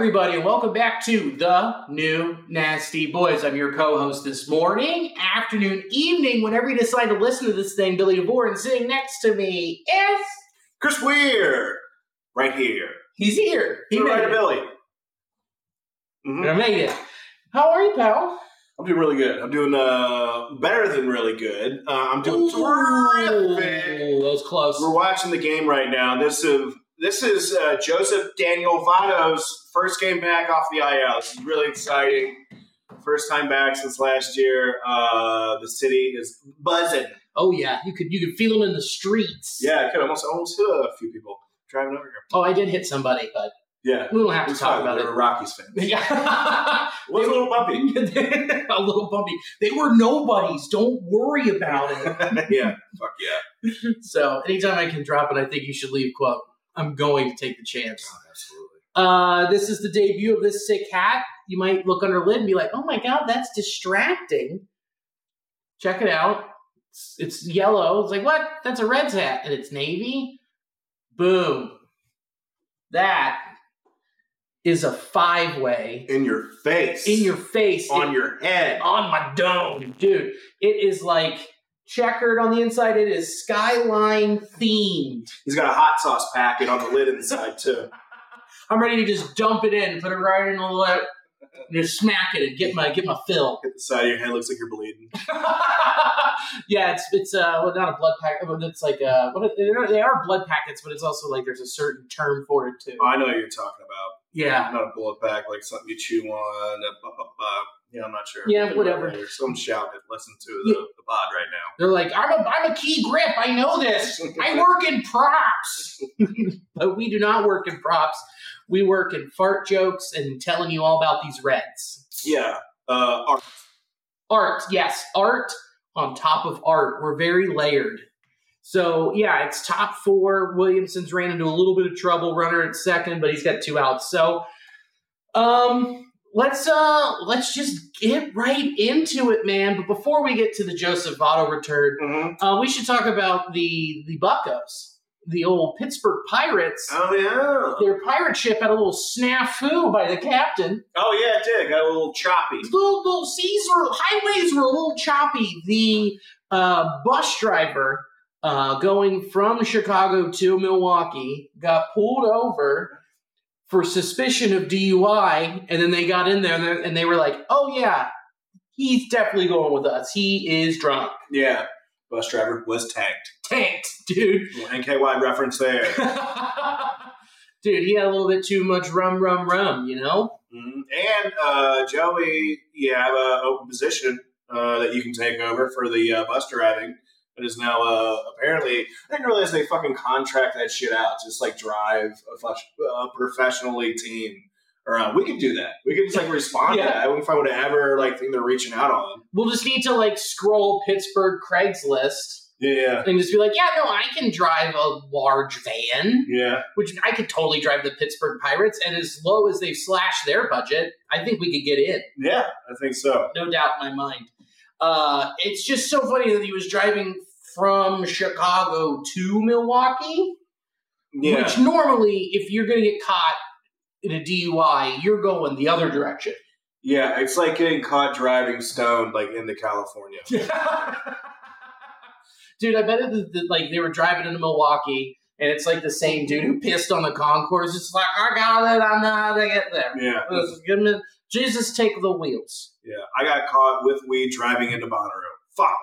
everybody, and welcome back to the new Nasty Boys. I'm your co-host this morning, afternoon, evening, whenever you decide to listen to this thing. Billy DeVore, and sitting next to me is Chris Weir, right here. he's here. He made right it. Billy. Mhm. I made it. How are you, pal? I'm doing really good. I'm doing uh, better than really good. Uh, I'm doing terrific. Ooh, that was close. We're watching the game right now. This is this is uh, Joseph Daniel Votto's first game back off the IL. This is really exciting. First time back since last year. Uh, the city is buzzing. Oh yeah, you could you could feel him in the streets. Yeah, I could almost almost hit a few people driving over here. Oh, I did hit somebody, but Yeah, we don't have to talk about They it. were Rockies fans. Yeah. It was a little bumpy. a little bumpy. They were nobodies. Don't worry about it. yeah, fuck yeah. So anytime I can drop it, I think you should leave quote. I'm going to take the chance. Oh, absolutely. Uh, this is the debut of this sick hat. You might look under lid and be like, "Oh my god, that's distracting." Check it out. It's, it's yellow. It's like what? That's a Reds hat, and it's navy. Boom. That is a five way In your face. in your face on It- your head. on my dome, dude. It is like checkered on the inside. It is skyline themed. He's got a hot sauce packet on the lid inside too. I'm ready to just dump it in, put it right in the lip, and just smack it and get my get my fill. Hit the side of your head, looks like you're bleeding. yeah, it's it's uh well, not a blood packet, but it's like uh what they are, they are blood packets, but it's also like there's a certain term for it too. I know what you're talking about. Yeah, Not a bullet pack, like something you chew on. Uh, yeah, I'm not sure. Yeah, whatever. later. Some shout that listen to the, the pod right now. they're like I'm a I'm a key grip. I know this. I work in props, but we do not work in props. We work in fart jokes and telling you all about these Reds. Yeah. Uh, art. art yes art on top of art we're very layered so yeah it's top four williamson's ran into a little bit of trouble runner at second but he's got two outs so um let's uh let's just get right into it man but before we get to the joseph Votto return Mhm. uh, we should talk about the the buckos the old pittsburgh pirates Oh yeah. their pirate ship had a little snafu by the captain Oh yeah, it did. Got a little choppy. little little seas were highways were a little choppy. The uh, bus driver uh, going from Chicago to Milwaukee got pulled over for suspicion of DUI, and then they got in there and they- and they were like, "Oh yeah, he's definitely going with us. He is drunk, Yeah. Bus driver was tanked. tanked, dude." NKY reference there. Dude, he had a little bit too much rum, rum, rum, you know? Mhm. And uh, Joey, you have an open position uh, that you can take over for the uh, bus driving. Is now uh, apparently. I didn't realize they fucking contract that shit out. Just like drive a, a professionally team around. We could do that. We could just like respond Yeah. to that. We can find whatever like thing they're reaching out on. We'll just need to like scroll Pittsburgh Craigslist Yeah, and just be like, yeah, no, I can drive a large van, yeah. which I could totally drive the Pittsburgh Pirates. And as low as they've slashed their budget, I think we could get in, Yeah, I think so. no doubt in my mind. Uh, it's just so funny that he was driving from Chicago to Milwaukee, Yeah, which normally, if you're going to get caught in a DUI, you're going the other direction. yeah. It's like getting caught driving stoned like into California. dude, I bet it, that, that, like they were driving into Milwaukee, and it's like the same dude who pissed on the concourse. It's like I got it, I know how to get there. Yeah, Jesus, take the wheels. yeah. I got caught with weed driving into Bonnaroo. Fuck.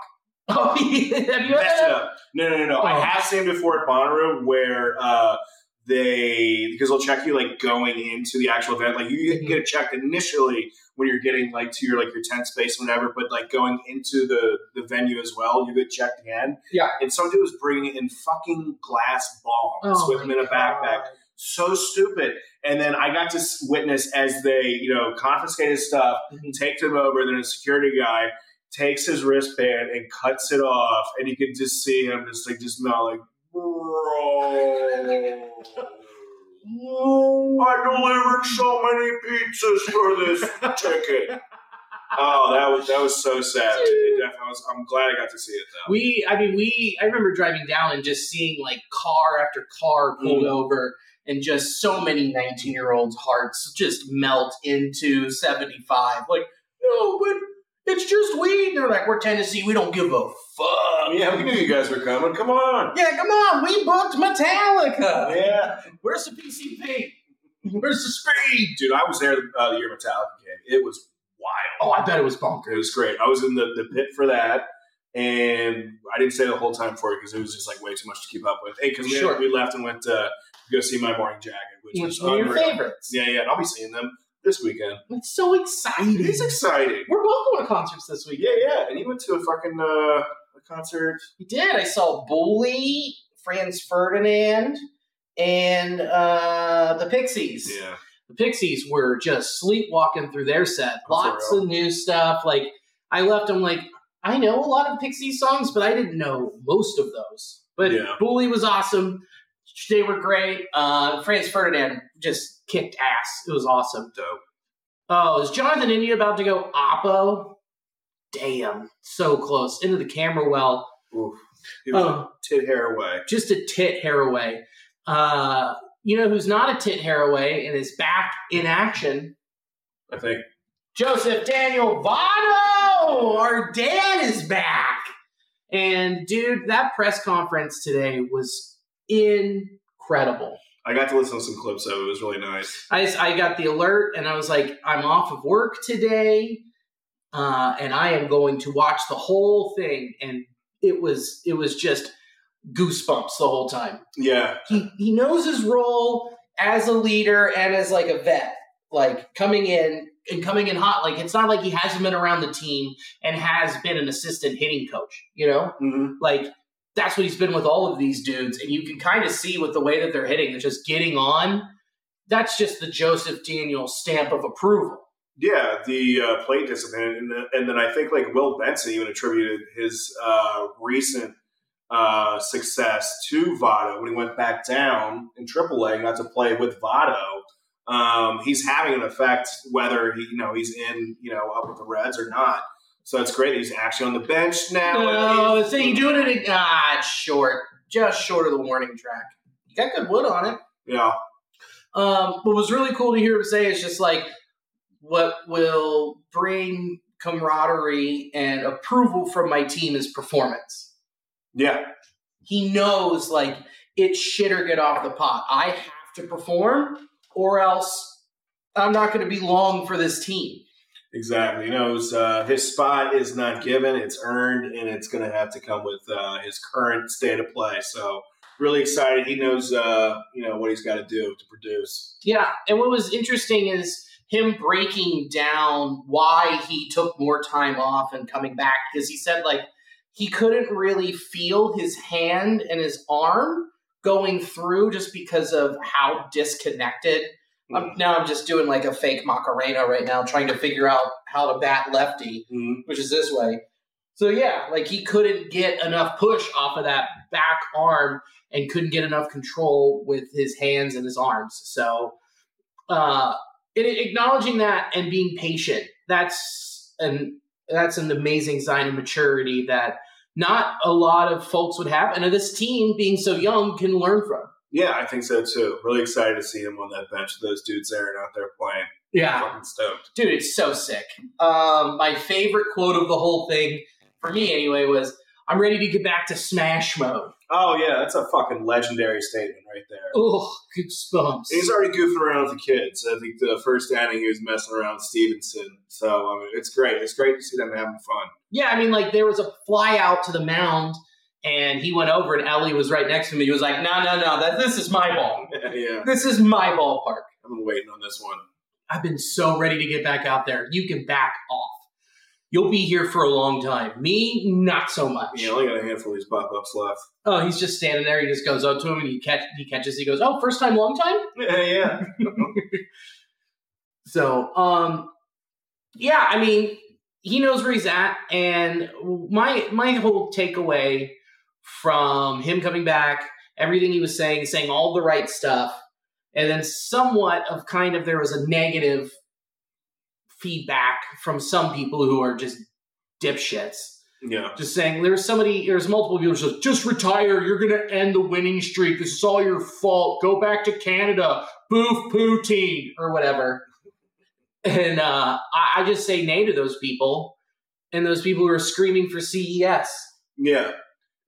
Oh, have you messed it up. No, no, no, no. Oh. I have seen before at Bonnaroo where uh, they because they'll check you like going into the actual event. Like you Mhm. get checked initially when you're getting like to your like your tent space, whatever. But like going into the the venue as well, you get checked again. Yeah. And some dude was bringing in fucking glass bombs Oh with him in a backpack. so stupid. And then I got to witness as they, you know, confiscate his stuff, Mhm. take him over. Then a security guy takes his wristband and cuts it off, and you can just see him just like just like, bro. I delivered so many pizzas for this ticket. Oh, that was that was so sad. It was, I'm glad I got to see it though. We, I mean, we. I remember driving down and just seeing like car after car pulled Mhm. over, and just so many nineteen-year-olds' hearts just melt into seventy-five. Like, no, but it's just weed. And they're like, we're Tennessee. We don't give a fuck. yeah, we knew you guys were coming. Come on. Yeah, come on. We booked Metallica. Yeah, Where's the PCP? Where's the speed? dude, I was there uh, the year Metallica came. It was wild. Oh, I bet it was bonkers. It was great. I was in the, the pit for that, and I didn't stay the whole time for it because it was just like way too much to keep up with. Hey, because we, Sure. we left and went to go see my morning jacket, which Which was one of your favorites? Yeah, yeah, and I'll be seeing them this weekend. It's so exciting. It's exciting. We're both going to concerts this week. Yeah, yeah, and you went to a fucking uh, a concert. We did. I saw Bully, Franz Ferdinand, and uh, the Pixies. Yeah, The Pixies were just sleepwalking through their set. Lots of new stuff. Like I left them like I know a lot of Pixies songs, but I didn't know most of those. But Yeah. Bully was awesome. They were great. Uh, Franz Ferdinand just kicked ass. It was awesome. dope. Oh, is Jonathan India about to go Oppo? Damn, so close into the camera well. Oof. He was Oh. a tit hair away. just a tit hair away. Uh, you know who's not a tit hair away and is back in action? I think. Joseph Daniel Votto! Our dad is back. And dude, that press conference today was incredible. I got to listen to some clips of it. It was really nice. I, I got the alert and I was like, I'm off of work today, uh, and I am going to watch the whole thing. And it was it was just goosebumps the whole time. Yeah, he he knows his role as a leader and as like a vet, like coming in and coming in hot. Like it's not like he hasn't been around the team and has been an assistant hitting coach. You know, mm-hmm. like that's what he's been with all of these dudes, and you can kind of see with the way that they're hitting, they're just getting on. That's just the Joseph Daniel stamp of approval. yeah. The uh, plate discipline, and, and then I think like Will Benson even attributed his uh, recent uh, success to Votto when he went back down in AAA and got to play with Votto. Um, he's having an effect whether he, you know, he's in, you know, up with the Reds or not. So it's great that he's actually on the bench now. No, so you doing it? Ah, it's short, just short of the warning track. You got good wood on it. Yeah, Um, what was really cool to hear him say is just like what will bring camaraderie and approval from my team is performance. yeah, He knows like it's shit or get off the pot. I have to perform, or else I'm not going to be long for this team. Exactly. He knows uh, his spot is not given; it's earned, and it's going to have to come with uh, his current state of play. So, really excited. He knows, uh, you know, what he's got to do to produce. Yeah, and what was interesting is him breaking down why he took more time off and coming back because he said like he couldn't really feel his hand and his arm going through just because of how disconnected. I'm, now I'm just doing like a fake Macarena right now, trying to figure out how to bat lefty, Mhm. which is this way. So yeah, like he couldn't get enough push off of that back arm and couldn't get enough control with his hands and his arms. So uh acknowledging that and being patient, that's an that's an amazing sign of maturity that not a lot of folks would have, and this team being so young can learn from. Yeah, I think so too. Really excited to see him on that bench. Those dudes there and out there playing. Yeah, Fucking stoked. dude, it's so sick. Um, my favorite quote of the whole thing, for me anyway, was "I'm ready to get back to smash mode." Oh yeah, that's a fucking legendary statement right there. Oh, goosebumps. He's already goofing around with the kids. I think the first inning he was messing around with Stevenson. So I mean, it's great. It's great to see them having fun. Yeah, I mean, like there was a fly out to the mound, and he went over, and Elly was right next to me. He was like, "No, no, no, that this is my ball. yeah, This is my ballpark." I've been waiting on this one. I've been so ready to get back out there. You can back off. You'll be here for a long time. Me, not so much. You only got a handful of these pop ups left. Oh, he's just standing there. He just goes up to him and he catch he catches. He goes, "Oh, first time, long time." Yeah, yeah. So, um, yeah, I mean, he knows where he's at, and my my whole takeaway from him coming back, everything he was saying, saying all the right stuff, and then somewhat of kind of there was a negative feedback from some people who are just dipshits. Yeah. Just saying, there's somebody, there's multiple people just just retire. You're gonna end the winning streak. This is all your fault. Go back to Canada. Boof Poutine or whatever. And uh, I, I just say nay to those people, and those people who are screaming for CES. Yeah.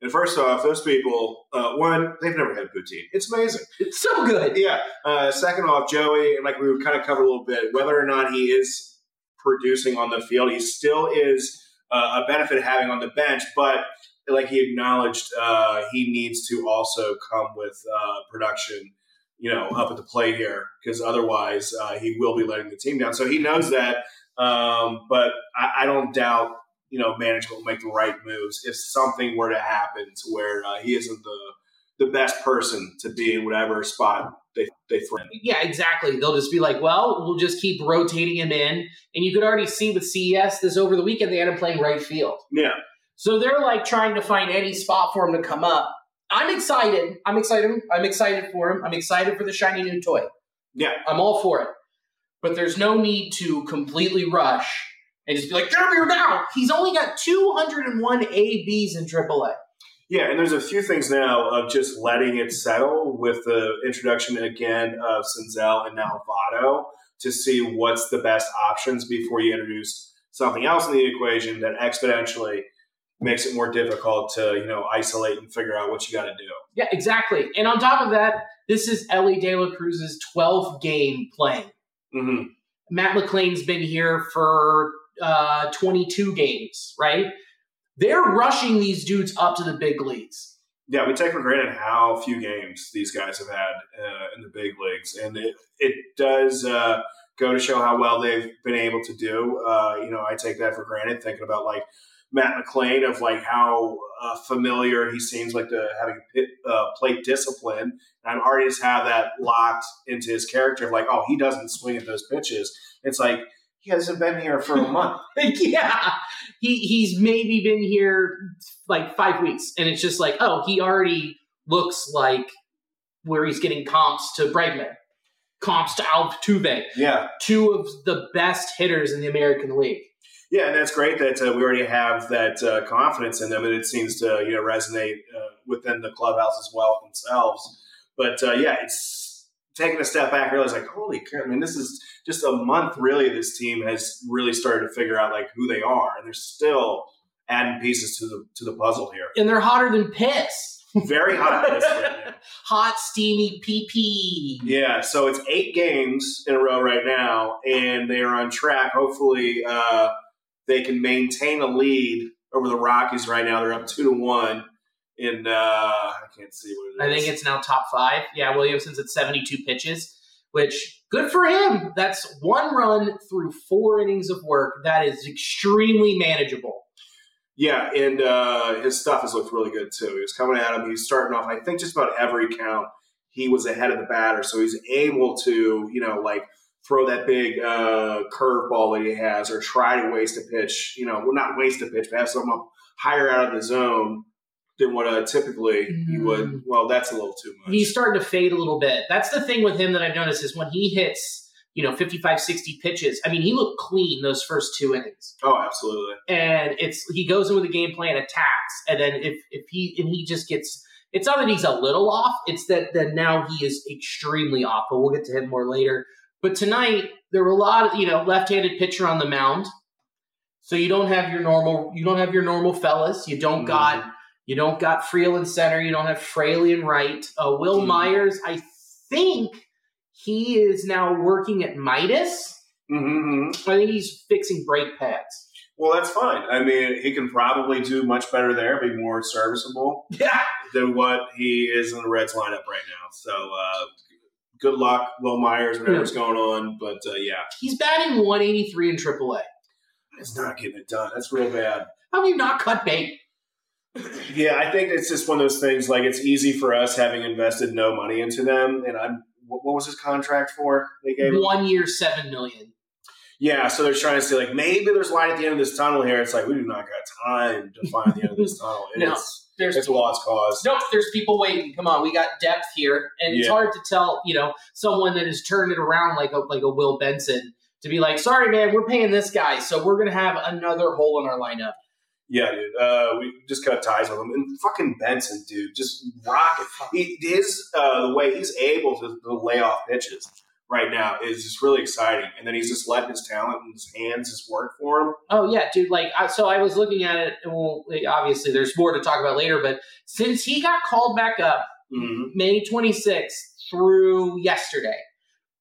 And first off, those people, uh, one, they've never had poutine. It's amazing. It's so good. Yeah. Uh, second off, Joey, and like we would kind of cover a little bit, whether or not he is producing on the field, he still is uh, a benefit having on the bench. But like he acknowledged, uh, he needs to also come with uh, production, you know, up at the plate here because otherwise uh, he will be letting the team down. So he knows that. Um, but I, I don't doubt you know management will make the right moves if something were to happen to where uh, he isn't the the best person to be in whatever spot they they throw. him. Yeah, exactly. They'll just be like, well, we'll just keep rotating him in. And you could already see with CES this over the weekend, they end up playing right field. Yeah, So they're like trying to find any spot for him to come up. I'm excited. I'm excited. I'm excited for him. I'm excited for the shiny new toy. yeah, I'm all for it. But there's no need to completely rush and just be like, here now. He's only got 201 ABs in AAA. yeah. And there's a few things now of just letting it settle with the introduction again of Senzel and now Votto to see what's the best options before you introduce something else in the equation that exponentially makes it more difficult to you know isolate and figure out what you got to do. Yeah, exactly. And on top of that, this is Elly De La Cruz's 12th game playing. hmm Matt McLain's been here for uh, 22 games, right? They're rushing these dudes up to the big leagues. Yeah, we take for granted how few games these guys have had uh, in the big leagues, and it it does uh, go to show how well they've been able to do. Uh, you know, I take that for granted, thinking about like Matt McLain of like how uh, familiar he seems like to having uh, plate discipline. And I already just have that locked into his character of like, oh, he doesn't swing at those pitches. It's like he hasn't been here for a month. yeah, he he's maybe been here like five weeks, and it's just like, oh, he already looks like where he's getting comps to Bregman, comps to Altuve, yeah, two of the best hitters in the American League. Yeah, and that's great that uh, we already have that uh, confidence in them, and it seems to you know resonate uh, within the clubhouse as well themselves. But uh, yeah, it's taking a step back, realize like, holy crap! I mean, this is just a month. Really, this team has really started to figure out like who they are, and they're still adding pieces to the to the puzzle here. And they're hotter than piss. Very hot. Hot, steamy PP. Yeah, so it's eight games in a row right now, and they are on track. Hopefully, uh, they can maintain a lead over the Rockies right now. They're up two to one. In uh, I can't see what it I think it's now top five. Yeah, Williamson's at 72 pitches, which good for him. That's one run through four innings of work. That is extremely manageable. yeah, and uh, his stuff has looked really good too. He was coming at him. He's starting off. I think just about every count he was ahead of the batter, so he's able to you know like throw that big uh, curveball that he has, or try to waste a pitch. You know, well, not waste a pitch, but have someone up higher out of the zone than what uh, typically Mm. would. Well, that's a little too much. He's starting to fade a little bit. That's the thing with him that I've noticed is when he hits, you know, 55, 60 pitches, I mean, he looked clean those first two innings. oh, absolutely. and it's he goes in with a game plan, attacks, and then if if he and he just gets it's not that he's a little off, it's that that now he is extremely off. But we'll get to him more later. But tonight there were a lot of you know left-handed pitcher on the mound, so you don't have your normal you don't have your normal fellas. You don't got you don't got Friedl in center. You don't have Fraley in right. Uh, Will Mhm. Myers, I think he is now working at Midas. hmm I think he's fixing brake pads. Well, that's fine. I mean, he can probably do much better there, be more serviceable Yeah. than what he is in the Reds lineup right now. So, uh, good luck, Wil Myers, whatever's going on. But uh, yeah, He's batting 183 in AAA. It's not getting it done. That's real bad. How do you not cut bait? Yeah, I think it's just one of those things. Like it's easy for us having invested no money into them, and I'm. What, what was his contract for? They gave him? One year, seven million. Yeah, so they're trying to say like maybe there's light at the end of this tunnel here. It's like we do not got time to find the end of this tunnel. And No. it's There's it's a lost cause. Nope, there's people waiting. Come on, we got depth here, and it's hard to tell. You know, someone that has turned it around like a like a Will Benson to be like, sorry, man, we're paying this guy, so we're gonna have another hole in our lineup. Yeah, dude. Uh, we just cut ties with him, and fucking Benson, dude, just rocket. He his uh, the way he's able to, to lay off pitches right now is just really exciting. And then he's just letting his talent and his hands just work for him. Oh yeah, dude. Like, I, so I was looking at it, and well, obviously there's more to talk about later. But since he got called back up Mm-hmm. May 26th through yesterday,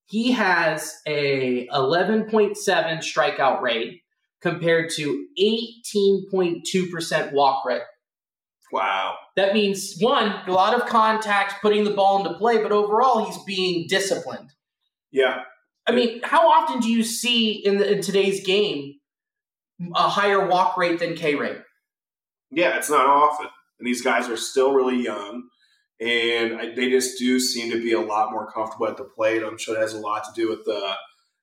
he has a 11.7 strikeout rate compared to 18.2% walk rate. Wow. That means one, a lot of contact, putting the ball into play, but overall he's being disciplined. Yeah. I mean, how often do you see in, the, in today's game a higher walk rate than K rate? Yeah, it's not often. And these guys are still really young, and I, they just do seem to be a lot more comfortable at the plate. I'm sure it has a lot to do with the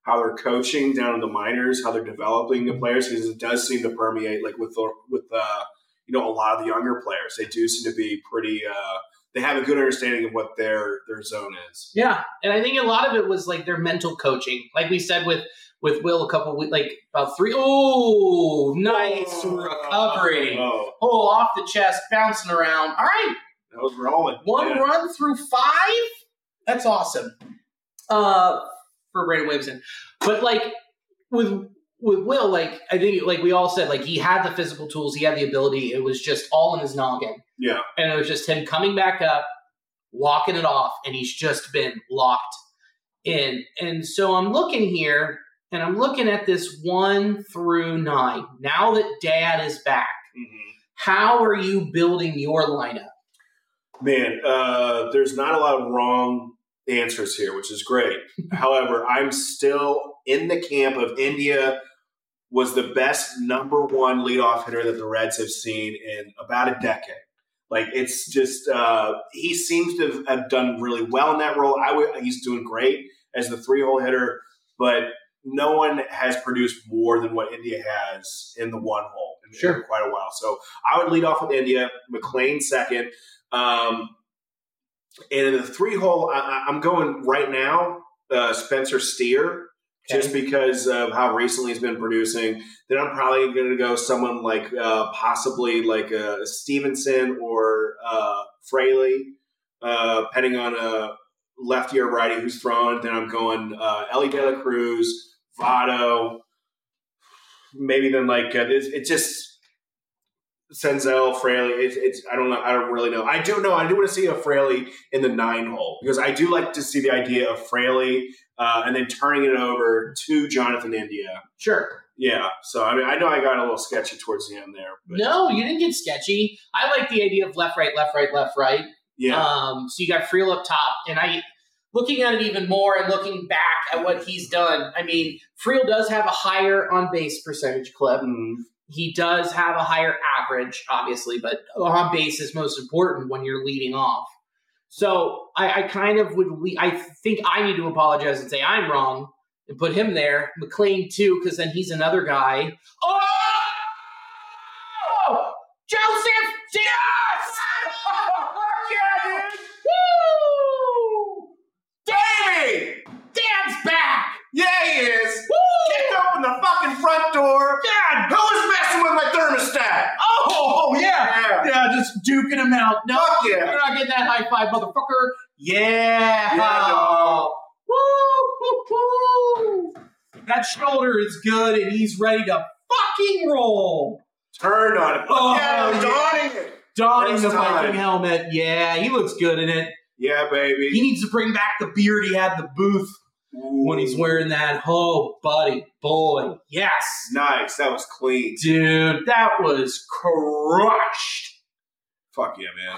how they're coaching down in the minors, how they're developing the players, because it does seem to permeate like with the with uh, you know a lot of the younger players. They do seem to be pretty. Uh, they have a good understanding of what their their zone is. Yeah, and I think a lot of it was like their mental coaching, like we said with with Will a couple weeks, like about three. Oh, nice recovery! Oh, Oh, off the chest, bouncing around. All right, that was rolling. one Yeah. run through five. That's awesome. Uh, for Brandon Williamson, but like with with Will, like I think, like we all said, like he had the physical tools, he had the ability. It was just all in his noggin. Yeah. and it was just him coming back up, walking it off, and he's just been locked in. And so I'm looking here, and I'm looking at this one through nine. Now that Dad is back, Mhm. how are you building your lineup? Man, uh, there's not a lot of wrong answers here, which is great. However, I'm still in the camp of India was the best number one leadoff hitter that the Reds have seen in about a decade. Like it's just uh, he seems to have done really well in that role. I he's doing great as the three hole hitter, but no one has produced more than what India has in the one hole in, Sure. in quite a while. So I would lead off with India, McLain second. Um, and in the three hole, I, I'm going right now, uh, Spencer Steer, just because of how recently he's been producing. Then I'm probably going to go someone like uh, possibly like uh, Stevenson or uh, Fraley, uh, depending on a lefty or righty who's throwing. Then I'm going uh, Elly De La Cruz, Votto, maybe then like uh, it's, it's just Senzel, Fraley. It's, it's I don't know. I don't really know. I do know. I do want to see a Fraley in the nine hole because I do like to see the idea of Fraley uh, and then turning it over to Jonathan India. Sure. Yeah. So I mean, I know I got a little sketchy towards the end there. But No, you didn't get sketchy. I like the idea of left, right, left, right, left, right. Yeah. Um, so you got Friedl up top, and I looking at it even more and looking back at what he's done. I mean, Friedl does have a higher on base percentage clip. Mm, He does have a higher average, obviously, but on base is most important when you're leading off. So I, I kind of would. Le- I think I need to apologize and say I'm wrong and put him there. McLain too, because then he's another guy. Oh, Joseph Diaz! yeah, dude! Woo! Davey! Dad's back! Yeah, he is. Woo! Kick open the fucking front door. Dad! Who was messing with my thermostat? Oh, yeah! Yeah. Yeah, just duking him out. No, Fuck yeah. you're not getting that high five, motherfucker. Yeah. Yeah. Woo, woo, woo. That shoulder is good, and he's ready to fucking roll. Turn on it. Oh, yeah, yeah. donning it. Donning the. Viking helmet. Yeah, he looks good in it. Yeah, baby. He needs to bring back the beard he had in the booth when he's wearing that. Oh, buddy, boy. Yes. Nice. That was clean. Dude, that was crushed. Fuck yeah, man.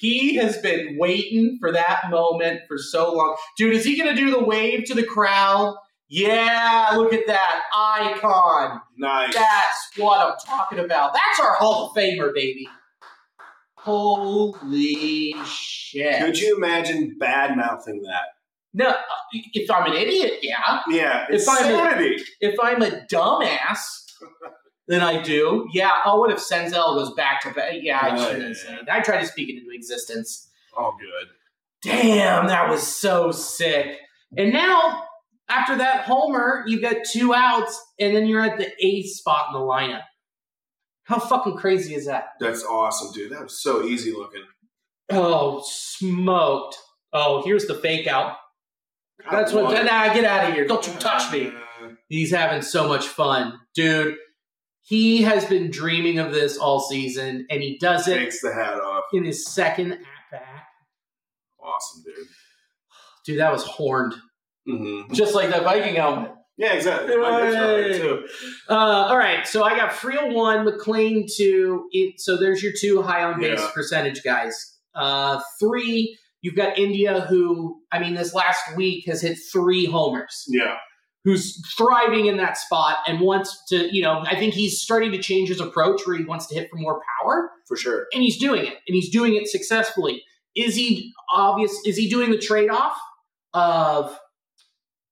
he has been waiting for that moment for so long. Dude, is he going to do the wave to the crowd? Yeah, look at that icon. Nice. That's what I'm talking about. That's our Hall of Famer, baby. Holy shit! Could you imagine bad mouthing that? No, if I'm an idiot, yeah. Yeah, If I'm a- If I'm a dumbass, then I do. Yeah. Oh, what if Senzel goes back to back? Yeah, I shouldn't yeah. say. I tried to speak it into existence. All good. Damn, that was so sick. And now, after that homer, you've got two outs, and then you're at the eighth spot in the lineup. How fucking crazy is that? That's awesome, dude. That was so easy looking. Oh, smoked. Oh, here's the fake out. That's what. what? Nah, get out of here. Don't you touch me. Uh, He's having so much fun. Dude, he has been dreaming of this all season, and he does it Takes the hat off. in his second at bat. Awesome, dude. Dude, that was horned. Mm-hmm. Just like that Viking helmet. Yeah, exactly. Right. Uh, all right, so I got Friedl one, McLain two. It, so there's your two high on base Yeah. percentage guys. Uh, three, you've got India, who I mean, this last week has hit three homers. Yeah. Who's thriving in that spot and wants to, you know, I think he's starting to change his approach where he wants to hit for more power, For sure. and he's doing it, and he's doing it successfully. Is he obvious? Is he doing the trade off of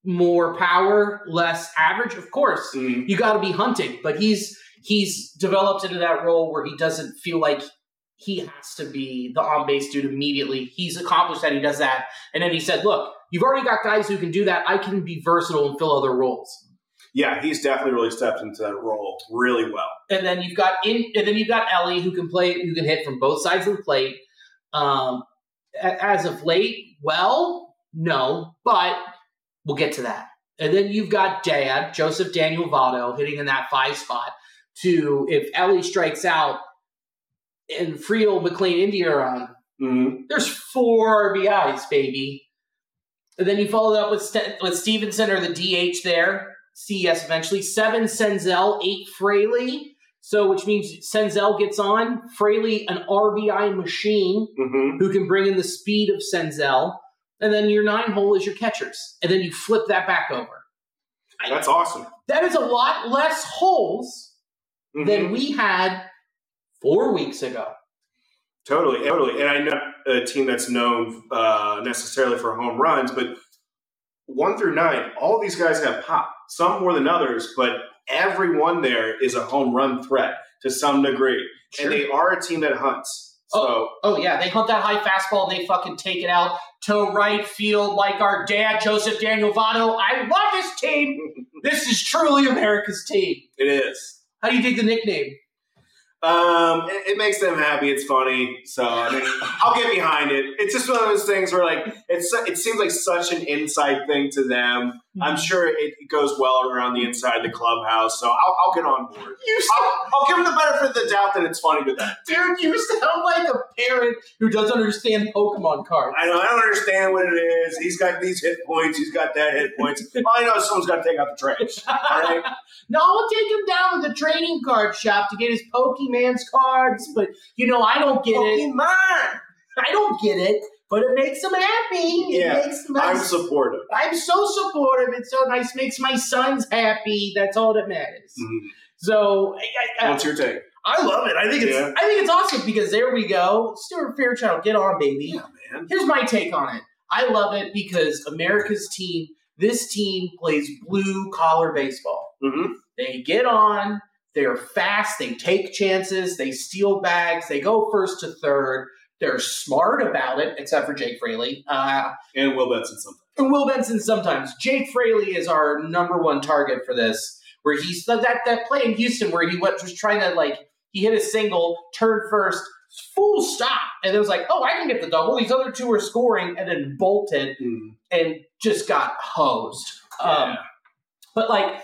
more power, less average? Of course Mhm. you got to be hunting. But he's he's developed into that role where he doesn't feel like he has to be the on base dude immediately. He's accomplished that. He does that, and then he said, "Look, you've already got guys who can do that. I can be versatile and fill other roles." Yeah, he's definitely really stepped into that role really well. And then you've got in, and then you've got Elly who can play, who can hit from both sides of the plate. Um, as of late, well, no, but we'll get to that. And then you've got Dad, Joseph Daniel Votto, hitting in that five spot. To if Elly strikes out and Friedl, McLain, India are on, Mm-hmm. there's four RBIs, baby. And then you followed up with St- with Stevenson or the DH there. CS eventually. Seven Senzel, eight Fraley. So which means Senzel gets on. Fraley, an RBI machine Mm-hmm. who can bring in the speed of Senzel. And then your nine hole is your catchers. And then you flip that back over. That's awesome. That is a lot less holes Mhm. than we had four weeks ago. Totally, totally. And I know a team that's known uh, necessarily for home runs, but one through nine, all these guys have pop. Some more than others, but everyone there is a home run threat to some degree. And they are a team that hunts. So Oh yeah, they hunt that high fastball and they fucking take it out to right field like our dad, Joseph Daniel Votto. I love this team. This is truly America's team. it is. How do you dig the nickname? Um, it, it makes them happy. It's funny. So I mean, I'll get behind it. It's just one of those things where like it's it seems like such an inside thing to them. I'm hmm. sure it, it goes well around the inside the clubhouse. So I'll, I'll get on board. You I'll, I'll give him the benefit of the doubt that it's funny to them. dude, you sound like a parent who doesn't understand Pokemon cards. I don't, I don't understand what it is. He's got these hit points. He's got that hit points. I know someone's got to take out the trash. All right. no, I'll take him down to the trading card shop to get his Pokemon's cards, but you know I don't get it. Pokemon. I don't get it, but it makes them happy. It Yeah, makes him I'm supportive. I'm so supportive. It's so nice. Makes my sons happy. That's all that matters. So I, I, What's your take? I love it. I think it's Yeah. I think it's awesome because there we go. Stuart Fairchild, get on, baby. Yeah, man. Here's my take on it. I love it because America's team, this team plays blue collar baseball. Mm-hmm. They get on, they're fast, they take chances, they steal bags, they go first to third. They're smart about it, except for Jake Fraley. Uh, And Will Benson sometimes. and Will Benson sometimes. Jake Fraley is our number one target for this, where he's that that play in Houston where he went was trying to like he hit a single, turned first, full stop, and it was like, oh, I can get the double. These other two are scoring, and then bolted and just got hosed. Um, but like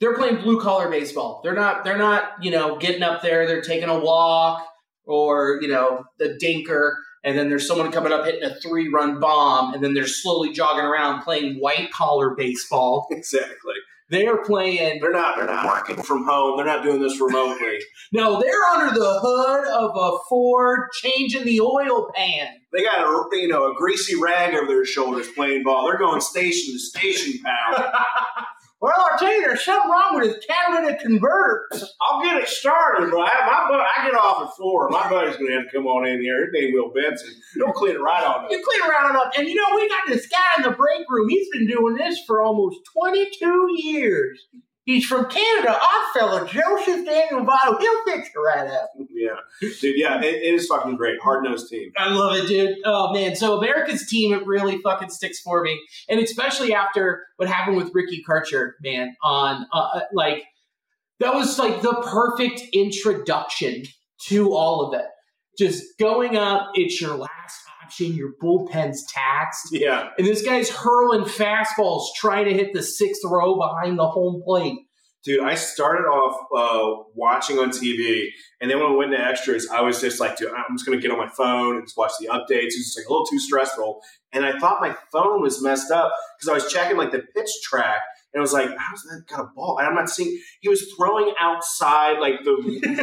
they're playing blue collar baseball. They're not. They're not. You know, getting up there. They're taking a walk or you know the dinker, and then there's someone coming up hitting a three run bomb, and then they're slowly jogging around playing white collar baseball. exactly. they are playing. They're not. They're not working from home. They're not doing this remotely. No, they're under the hood of a Ford, changing the oil pan. They got a you know a greasy rag over their shoulders playing ball. They're going station to station, pal. Well, I'll tell you, there's something wrong with his catalytic converter. I'll get it started, but I, my I get off at four. My buddy's gonna have to come on in here. His name Will Benson. He'll clean it right on up. You clean around and up. And you know, we got this guy in the break room. He's been doing this for almost 22 years. He's from Canada, odd fella, Joseph Daniel Votto. He'll fix it right up. Yeah, dude. Yeah, it, it is fucking great. Hard nosed team. I love it, dude. Oh man, so America's team it really fucking sticks for me, and especially after what happened with Ricky Karcher, man. On uh, like that was like the perfect introduction to all of it. Just going up, it's your last option. Your bullpen's taxed, Yeah, and this guy's hurling fastballs trying to hit the sixth row behind the home plate. dude. I started off uh, watching on TV, and then when we went to extras, I was just like, dude, I'm just gonna get on my phone and just watch the updates. It was just like a little too stressful, and I thought my phone was messed up because I was checking like the pitch track. And I was like, how's that got a ball? I'm not seeing. He was throwing outside like the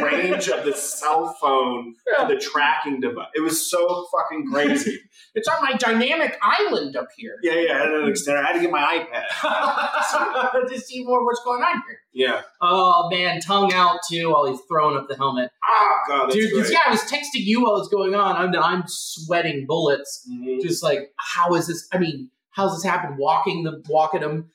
range of the cell phone to the tracking device. It was so fucking crazy. It's on my dynamic island up here. yeah, yeah. I had an extender. I had to get my iPad. to see more what's going on here. Yeah. Oh man, tongue out too while he's throwing up the helmet. Oh god, Dude, 'cause, great. yeah, I was texting you while it's going on. I'm I'm sweating bullets. Mhm. Just like, how is this? I mean, how's this happen? Walking the walking him,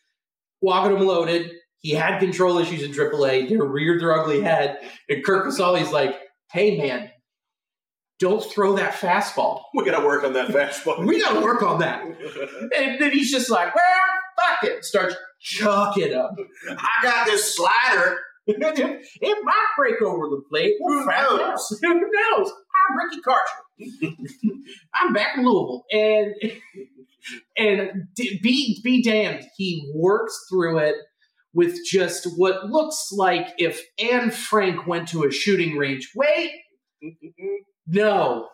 walking him loaded. He had control issues in AAA. They reared their ugly head, and Curt Casali's like, "Hey man, don't throw that fastball. We gotta work on that fastball. We got to work on that." And then he's just like, "Well, fuck it," starts chucking up. I got this slider. it might break over the plate. Who knows? Who knows? I'm Ricky Karcher. I'm back in Louisville, and and be be damned, he works through it with just what looks like if Anne Frank went to a shooting range. Wait, mm-hmm. no,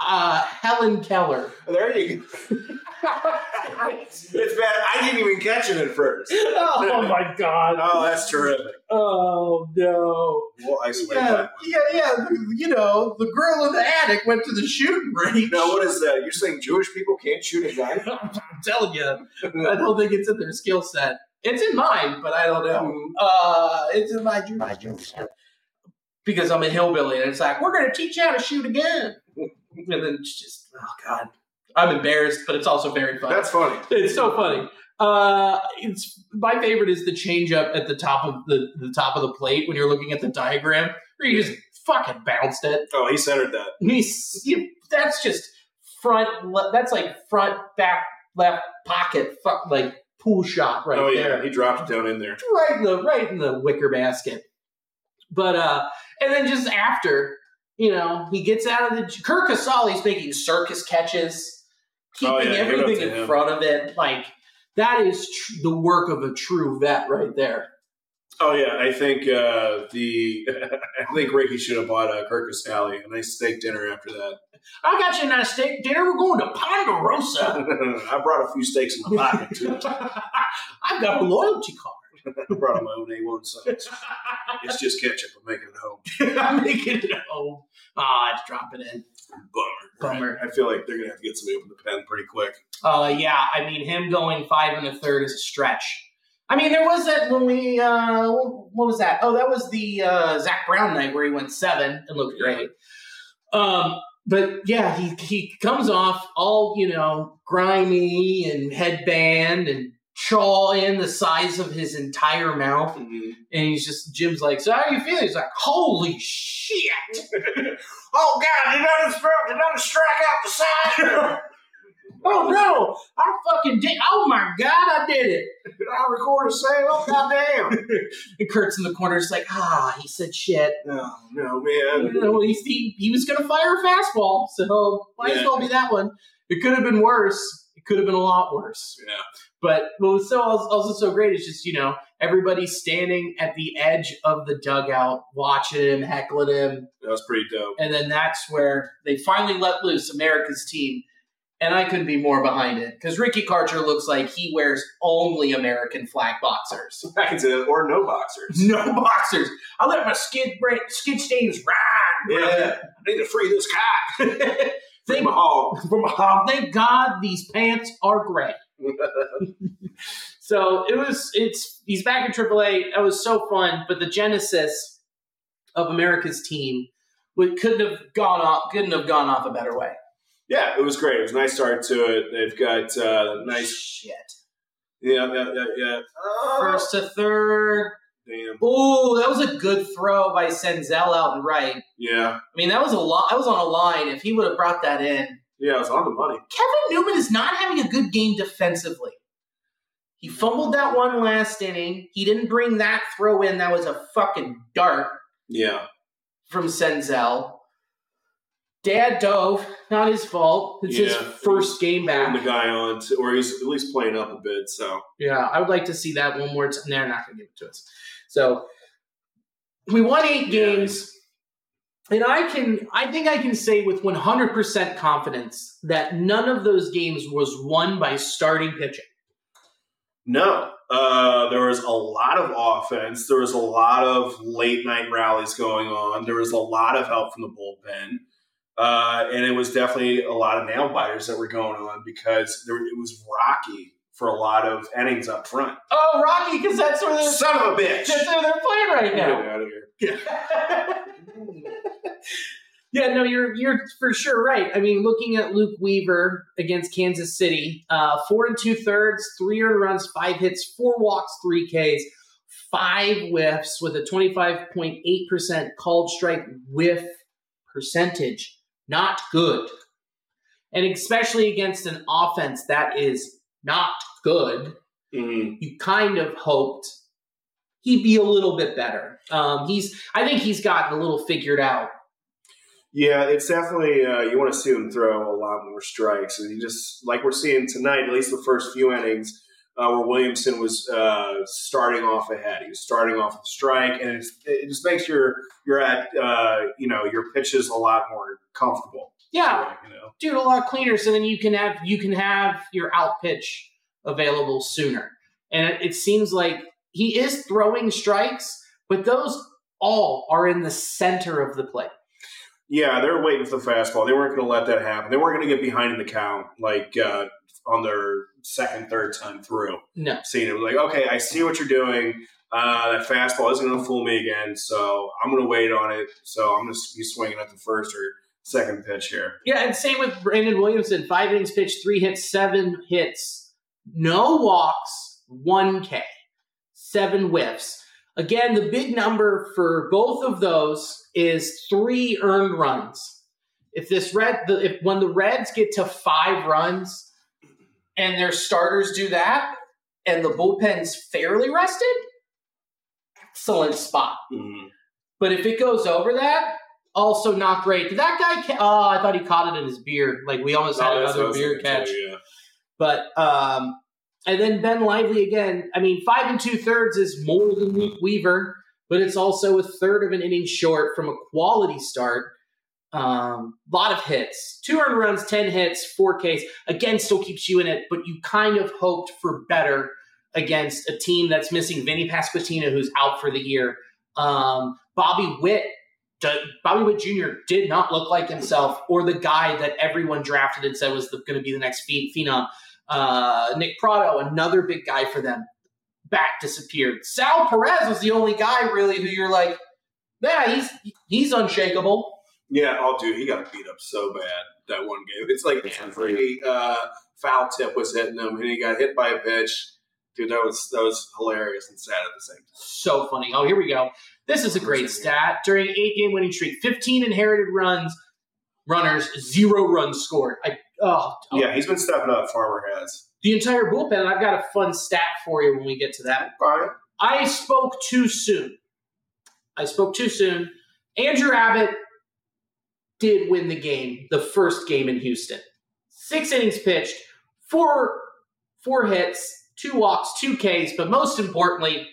uh, Helen Keller. There you go. it's bad. I didn't even catch it at first. oh my god! Oh, that's terrific. Oh no! We'll isolate Yeah, that. yeah, yeah. the- You know, the girl in the attic went to the shooting range. Now, what is that? You're saying Jewish people can't shoot a gun? I'm telling you, I don't think it's in their skill set. It's in mine, but I don't know. Uh, it's in my my skill set because I'm a hillbilly, and it's like we're going to teach you how to shoot a gun, and then it's just oh god, I'm embarrassed, but it's also very funny. That's funny. It's so funny. Uh, it's my favorite is the change up at the top of the the top of the plate when you're looking at the diagram where you just fucking bounced it. Oh, he centered that. He's you, that's just front. Le- that's like front back left pocket. Fuck like pool shot right oh, yeah. there. He dropped it down in there. right in the right in the wicker basket. But uh, and then just after, you know, he gets out of the Curt Casali's making circus catches, keeping Oh, yeah, give it up everything in him. front of it. Like that is tr- the work of a true vet right there. Oh yeah, I think uh, the I think Ricky should have bought a Curt Casali a nice steak dinner after that. I got you a nice steak dinner. We're going to Ponderosa. I brought a few steaks in my pocket too. I've got a loyalty card. I brought on my own A1 sauce. It's just ketchup. I'm making it home. I'm making it home. Ah, it's dropping in. Bummer. Bummer. I feel like they're gonna have to get somebody open the pen pretty quick. Uh, yeah, I mean, him going five and a third is a stretch. I mean, there was that when we, uh, what was that? Oh, that was the uh, Zach Brown night where he went seven and looked great. Um, but yeah, he he comes off all you know grimy and headband and chaw in the size of his entire mouth, and he's just Jim's like, "So how are you feeling?" He's like, "Holy shit!" Oh God! Did I just did I just strike out the side? Oh no! I fucking did! Oh my god! I did it! did I record a sale? God damn! And Curt's in the corner, just like, ah, he said shit. No, no, man. You know, he's, he, he was going to fire a fastball, so might as well be that one. It could have been worse. It could have been a lot worse. Yeah. But what was so also so great is just you know everybody standing at the edge of the dugout, watching him, heckling him, That was pretty dope. and then that's where they finally let loose America's team. and I couldn't be more behind it because Ricky Karcher looks like he wears only American flag boxers. I can say that, or no boxers. No boxers. I let my skid break, skid stains ride. Yeah, I need to free this cock. Thank, my hog. from hog. Thank God these pants are gray. So it was. It's he's back in AAA. That was so fun. But the genesis of America's team would, couldn't have gone off. Couldn't have gone off a better way. Yeah, it was great. It was a nice start to it. They've got uh, nice. shit. Yeah, yeah, yeah, yeah. First to third. Damn. Ooh, that was a good throw by Senzel out and right. Yeah. I mean, that was a lot. That was on a line. If he would have brought that in, yeah, it was on the money. Kevin Newman is not having a good game defensively. He fumbled that one last inning. He didn't bring that throw in. That was a fucking dart Yeah, from Senzel. Dad dove, not his fault. It's his first game putting the back. guy on, to, or he's at least playing up a bit. So Yeah, I would like to see that one more time. They're not going to give it to us. So we won eight games, and I can, I think I can say with 100% confidence that none of those games was won by starting pitching. no, uh, there was a lot of offense. There was a lot of late night rallies going on. There was a lot of help from the bullpen. Uh, and it was definitely a lot of nail biters that were going on because there, it was rocky for a lot of innings up front. Oh, Rocky, because that's where they're, Son of a bitch! that's where they're playing right Get now. out of here. yeah, no, you're you're for sure right. I mean, looking at Luke Weaver against Kansas City, uh, four and two thirds, three earned runs, five hits, four walks, three Ks, five whiffs with a twenty five point eight percent called strike whiff percentage. Not good, and especially against an offense that is not good Mhm. you kind of hoped he'd be a little bit better. Um, he's, I think he's gotten a little figured out. Yeah, it's definitely uh, you want to see him throw a lot more strikes, and you just like we're seeing tonight, at least the first few innings, uh, where Williamson was uh, starting off ahead. He was starting off with a strike, and it's, it just makes your you're at uh, you know your pitches a lot more comfortable. Yeah, you know. dude, a lot cleaner. So then you can have you can have your out pitch available sooner. And it, it seems like he is throwing strikes, but those all are in the center of the plate. Yeah, they're waiting for the fastball. They weren't going to let that happen. They weren't going to get behind in the count like uh, on their second, third time through. No, seeing it. Like, okay, I see what you're doing. Uh, that fastball isn't going to fool me again, so I'm going to wait on it. So I'm going to be swinging at the first or second pitch here. Yeah, and same with Brandon Williamson. Five innings pitched, three hits, seven hits, no walks, one K, seven whiffs. Again, the big number for both of those is three earned runs. If this red, the, if when the Reds get to five runs, and their starters do that, and the bullpen's fairly rested, excellent spot. But if it goes over that, also not great. Did that guy? Ca- oh, I thought he caught it in his beard. Like we almost had what I another beer catch. too, yeah. But um, and then Ben Lively again. I mean, five and two thirds is more than Luke Weaver, but it's also a third of an inning short from a quality start. Um, lot of hits, two earned runs, ten hits, four Ks. Again, still keeps you in it, but you kind of hoped for better against a team that's missing Vinny Pasquantino, who's out for the year. Um, Bobby Witt, Bobby Witt Jr. did not look like himself, or the guy that everyone drafted and said was going to be the next phe- phenom. Uh, Nick Pratto, another big guy for them, back disappeared. Sal Perez was the only guy really who you're like, yeah, he's he's unshakable. Yeah, oh, dude, he got beat up so bad that one game. It's like every uh, foul tip was hitting him, and he got hit by a pitch. Dude, that was that was hilarious and sad at the same time. So funny. Oh, here we go. This is a great stat. During eight game winning streak, 15 inherited runs, runners, zero runs scored. I oh. Yeah, he's been stepping up. Farmer has. the entire bullpen. I've got a fun stat for you when we get to that. Fine. I spoke too soon. I spoke too soon. Andrew Abbott did win the game, the first game in Houston. Six innings pitched, four four hits, two walks, two Ks, but most importantly,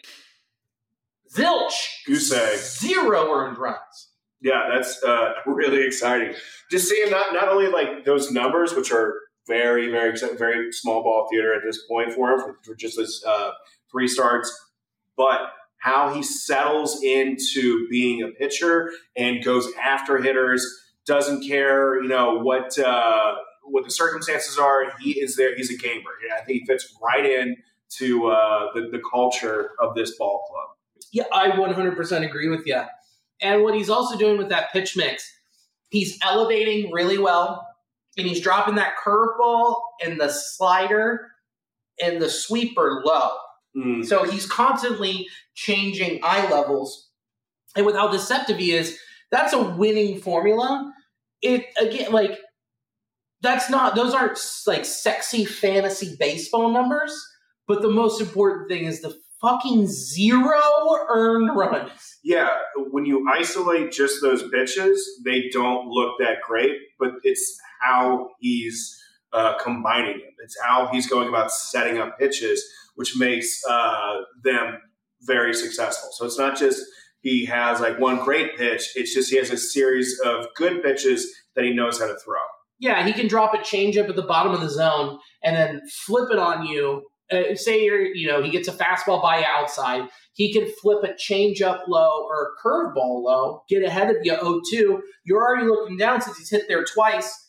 zilch, Goose egg. zero earned runs. Yeah, that's uh, really exciting. Just seeing not not only like those numbers, which are very, very, very small ball theater at this point for him for, for just his uh, three starts. But how he settles into being a pitcher and goes after hitters, doesn't care, you know what uh, what the circumstances are. He is there. He's a gamer. I think he fits right in to uh, the, the culture of this ball club. Yeah, I 100% agree with you. And what he's also doing with that pitch mix, he's elevating really well, and he's dropping that curveball and the slider and the sweeper low. Mm. So he's constantly changing eye levels. And with how deceptive he is, that's a winning formula. It again, like that's not those aren't like sexy fantasy baseball numbers, but the most important thing is the fucking zero earned runs. Yeah, when you isolate just those pitches, they don't look that great, but it's how he's uh, combining them. It's how he's going about setting up pitches, which makes uh, them very successful. So it's not just he has like one great pitch, it's just he has a series of good pitches that he knows how to throw. Yeah, he can drop a changeup at the bottom of the zone and then flip it on you. Uh, say you're, you know, he gets a fastball by outside. He can flip a changeup low or a curveball low, get ahead of you 0-2. You're already looking down since he's hit there twice.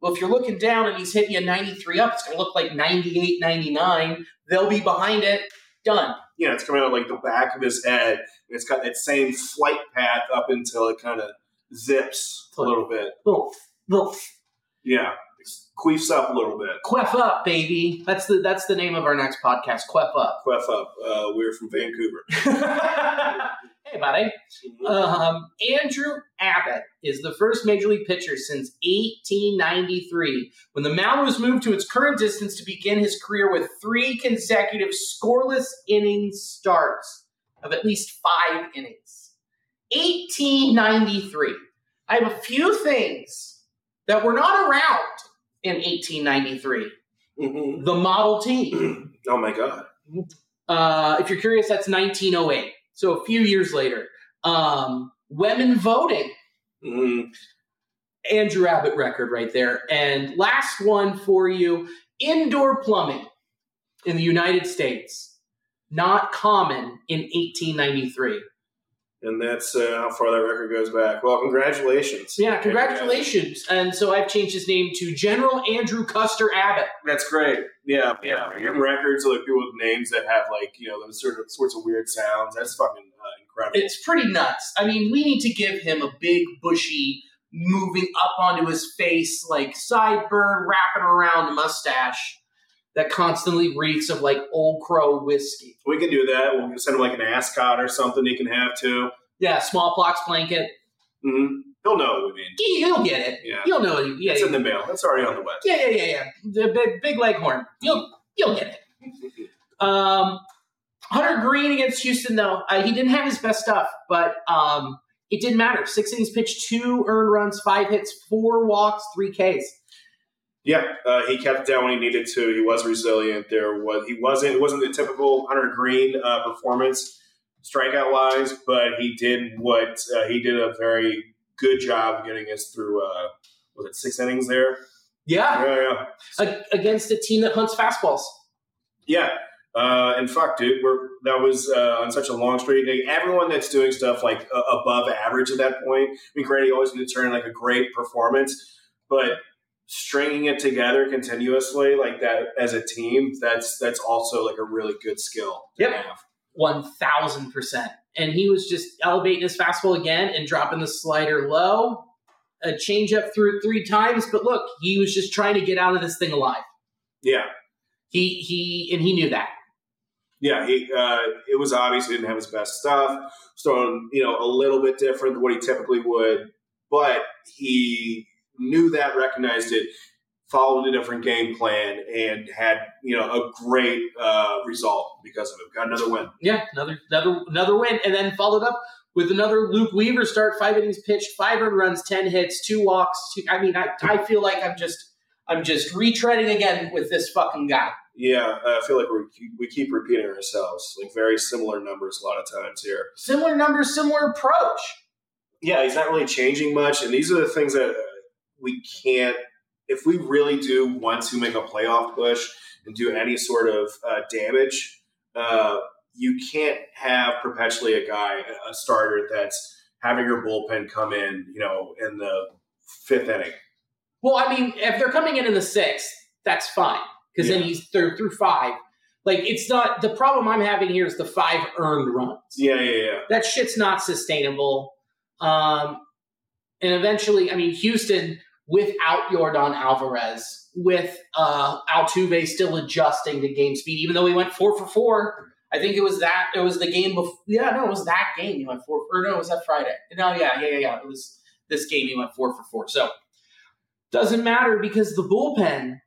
Well, if you're looking down and he's hitting you 93 up, it's going to look like 98, 99. They'll be behind it. Done. Yeah, it's coming out like the back of his head. And it's got that same flight path up until it kind of zips a little bit. Little, little Yeah, queefs up a little bit. queff up, baby. That's the that's the name of our next podcast. Queff up. Queff up. Uh, we're from Vancouver. hey, buddy. Um, Andrew Abbott is the first major league pitcher since 1893, when the mound was moved to its current distance to begin his career with three consecutive scoreless inning starts of at least five innings. 1893. I have a few things that were not around in 1893. Mhm. The Model T. Oh my god. Uh, if you're curious, that's 1908. So a few years later. Um, women voting. Mhm. Andrew Abbott record right there. And last one for you indoor plumbing in the United States. Not common in 1893. And that's uh, how far that record goes back. Well, congratulations. Yeah, congratulations. And so I've changed his name to General Andrew Custer Abbott. That's great. Yeah, yeah. You're getting records of like people with names that have like you know those sort of sorts of weird sounds. That's fucking uh, incredible. It's pretty nuts. I mean, we need to give him a big, bushy, moving up onto his face, like sideburn wrapping around the mustache that constantly reeks of like Old Crow whiskey. we can do that. We'll send him like an ascot or something he can have too. Yeah, smallpox blanket. Mm-hmm. He'll know what we mean. He- He'll get it. Yeah. He'll know it. Yeah, It's in the mail. It's already on the web. yeah, yeah, yeah, yeah. The big, big leghorn. You'll, you'll get it. Um, Hunter Greene against Houston, though, uh, he didn't have his best stuff, but um, it didn't matter. Six innings pitched, two earned runs, five hits, four walks, three Ks. Yeah, uh, he kept it down when he needed to. He was resilient. There was he wasn't it wasn't the typical Hunter Greene uh, performance strikeout wise, but he did what uh, he did a very good job getting us through. Uh, was it six innings there? Yeah, Yeah, yeah, a- against a team that hunts fastballs. yeah. Uh, and fuck, dude, we're that was uh, on such a long streak. Like, everyone that's doing stuff like uh, above average at that point. I mean, Grady always going to turn in like a great performance, but stringing it together continuously like that as a team, that's that's also like a really good skill. to Yep. have. One thousand percent. And he was just elevating his fastball again and dropping the slider low. A changeup through it three times, but look, he was just trying to get out of this thing alive. Yeah, He he and he knew that. yeah. He uh, it was obvious he didn't have his best stuff. So you know, a little bit different than what he typically would, but he knew that, recognized it, followed a different game plan, and had you know a great uh, result because of it. Got another win. Yeah, another another another win, and then followed up with another Luke Weaver start. Five innings pitched, five earned runs, ten hits, two walks. Two, I mean, I, I feel like I'm just I'm just retreading again with this fucking guy. Yeah, I feel like we we keep repeating ourselves, like very similar numbers a lot of times here. Similar numbers, similar approach. Yeah, he's not really changing much, and these are the things that we can't if we really do want to make a playoff push and do any sort of uh, damage, uh, you can't have perpetually a guy, a starter that's having your bullpen come in, you know, in the fifth inning. Well, I mean, if they're coming in in the sixth, that's fine because then he's through through five. Like it's not the problem I'm having here is the five earned runs. Yeah, yeah, yeah. That shit's not sustainable. Um, and eventually, I mean, Houston without Yordan Alvarez, with uh, Altuve still adjusting to game speed, even though he went four for four. I think it was that. It was the game before. Yeah, no, it was that game. He went four. Or no, it was that Friday. No, yeah, yeah, yeah, yeah. It was this game. He went four for four. So doesn't matter because the bullpen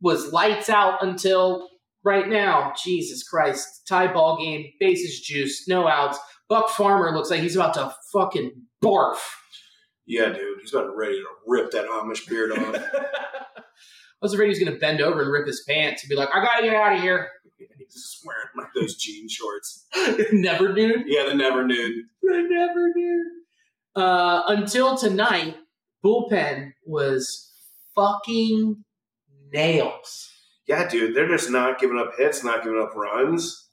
was lights out until right now. Jesus Christ, tie ball game, bases juice, no outs. Buck Farmer looks like he's about to fucking barf. Yeah, dude. He's about ready to rip that Amish beard off. I was afraid he was going to bend over and rip his pants and be like, "I got to get out of here." He's just wearing like those jean shorts. Never dude. Yeah, the never nude. The never dude. Uh, until tonight, bullpen was fucking nails. Yeah, dude. They're just not giving up hits, not giving up runs.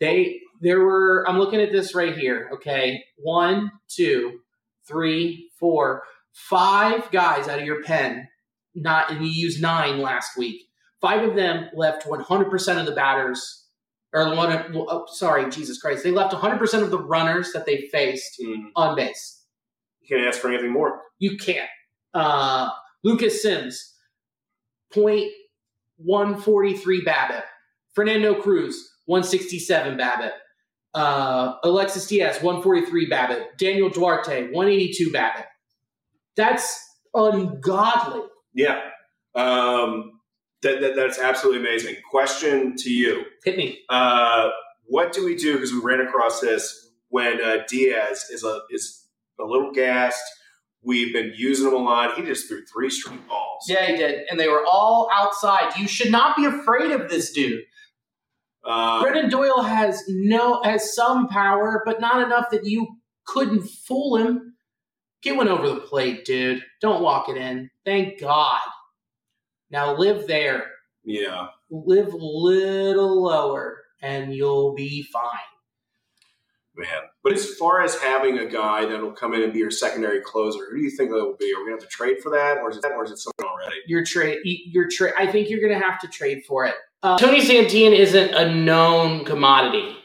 They there were I'm looking at this right here. Okay. One, two, three, four, five guys out of your pen. Not and you used nine last week. Five of them left 100% of the batters, or one. of- Oh, sorry, Jesus Christ! They left 100% of the runners that they faced Mm, on base. you can't ask for anything more. You can't. Uh, Lucas Sims, point one forty three BABIP. Fernando Cruz, one sixty seven BABIP. Uh, Alexis Diaz, one forty three BABIP. Daniel Duarte, one eighty two BABIP. That's ungodly. Yeah. Um, that, that, that's absolutely amazing. Question to you. Hit me. Uh, what do we do? Because we ran across this when uh, Diaz is a is a little gassed. We've been using him a lot. He just threw three straight balls. Yeah, he did, and they were all outside. You should not be afraid of this dude. Um, Brenton Doyle has no has some power, but not enough that you couldn't fool him. Get one over the plate, dude. Don't walk it in. Thank God. Now live there. yeah. Live a little lower, and you'll be fine. Man. But as far as having a guy that'll come in and be your secondary closer, who do you think that will be? Are we gonna have to trade for that, or is it or is it someone already? Your trade, your trade. I think you're going to have to trade for it. Uh, Tony Santillan isn't a known commodity.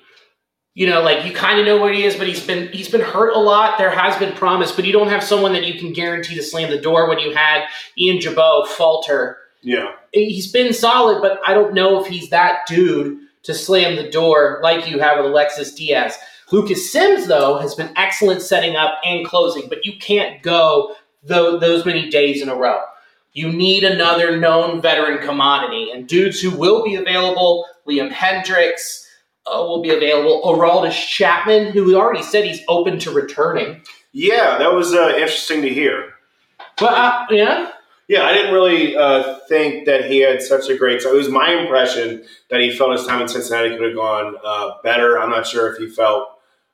You know, like you kind of know what he is, but he's been he's been hurt a lot. There has been promise, but you don't have someone that you can guarantee to slam the door. When you had Ian Gibaut falter, Yeah. he's been solid, but I don't know if he's that dude to slam the door like you have with Alexis Diaz. Lucas Sims, though, has been excellent setting up and closing, but you can't go tho- those many days in a row. You need another known veteran commodity, and dudes who will be available, Liam Hendriks uh, will be available, Aroldis Chapman, who already said he's open to returning. Yeah, that was uh, interesting to hear. But, uh, yeah, Yeah, I didn't really uh, think that he had such a great. So it was my impression that he felt his time in Cincinnati could have gone uh, better. I'm not sure if he felt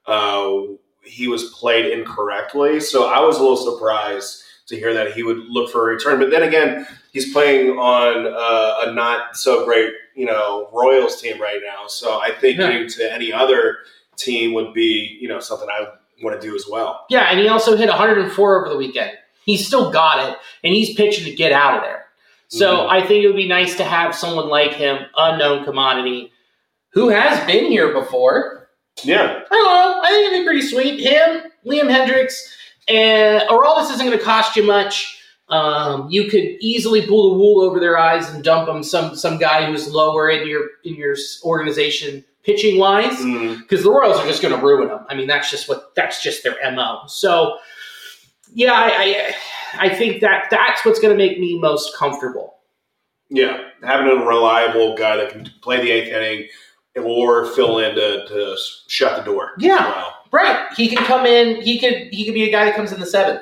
uh, he was played incorrectly. So I was a little surprised to hear that he would look for a return. But then again, he's playing on uh, a not so great, you know, Royals team right now. So I think Yeah. getting to any other team would be, you know, something I would want to do as well. Yeah, and he also hit 104 over the weekend. He's still got it, and he's pitching to get out of there. So Mhm. I think it would be nice to have someone like him, unknown commodity, who has been here before. Yeah, I don't know. I think it'd be pretty sweet. Him, Liam Hendriks, and Aroldis isn't going to cost you much. Um, you could easily pull the wool over their eyes and dump them some some guy who's lower in your in your organization pitching wise because the Royals are just going to ruin them. I mean, that's just what that's just their mo. So, yeah, I I, I think that that's what's going to make me most comfortable. Yeah, having a reliable guy that can play the eighth inning or fill in to, to shut the door. Yeah. Right? He can come in. He could he could be a guy that comes in the seventh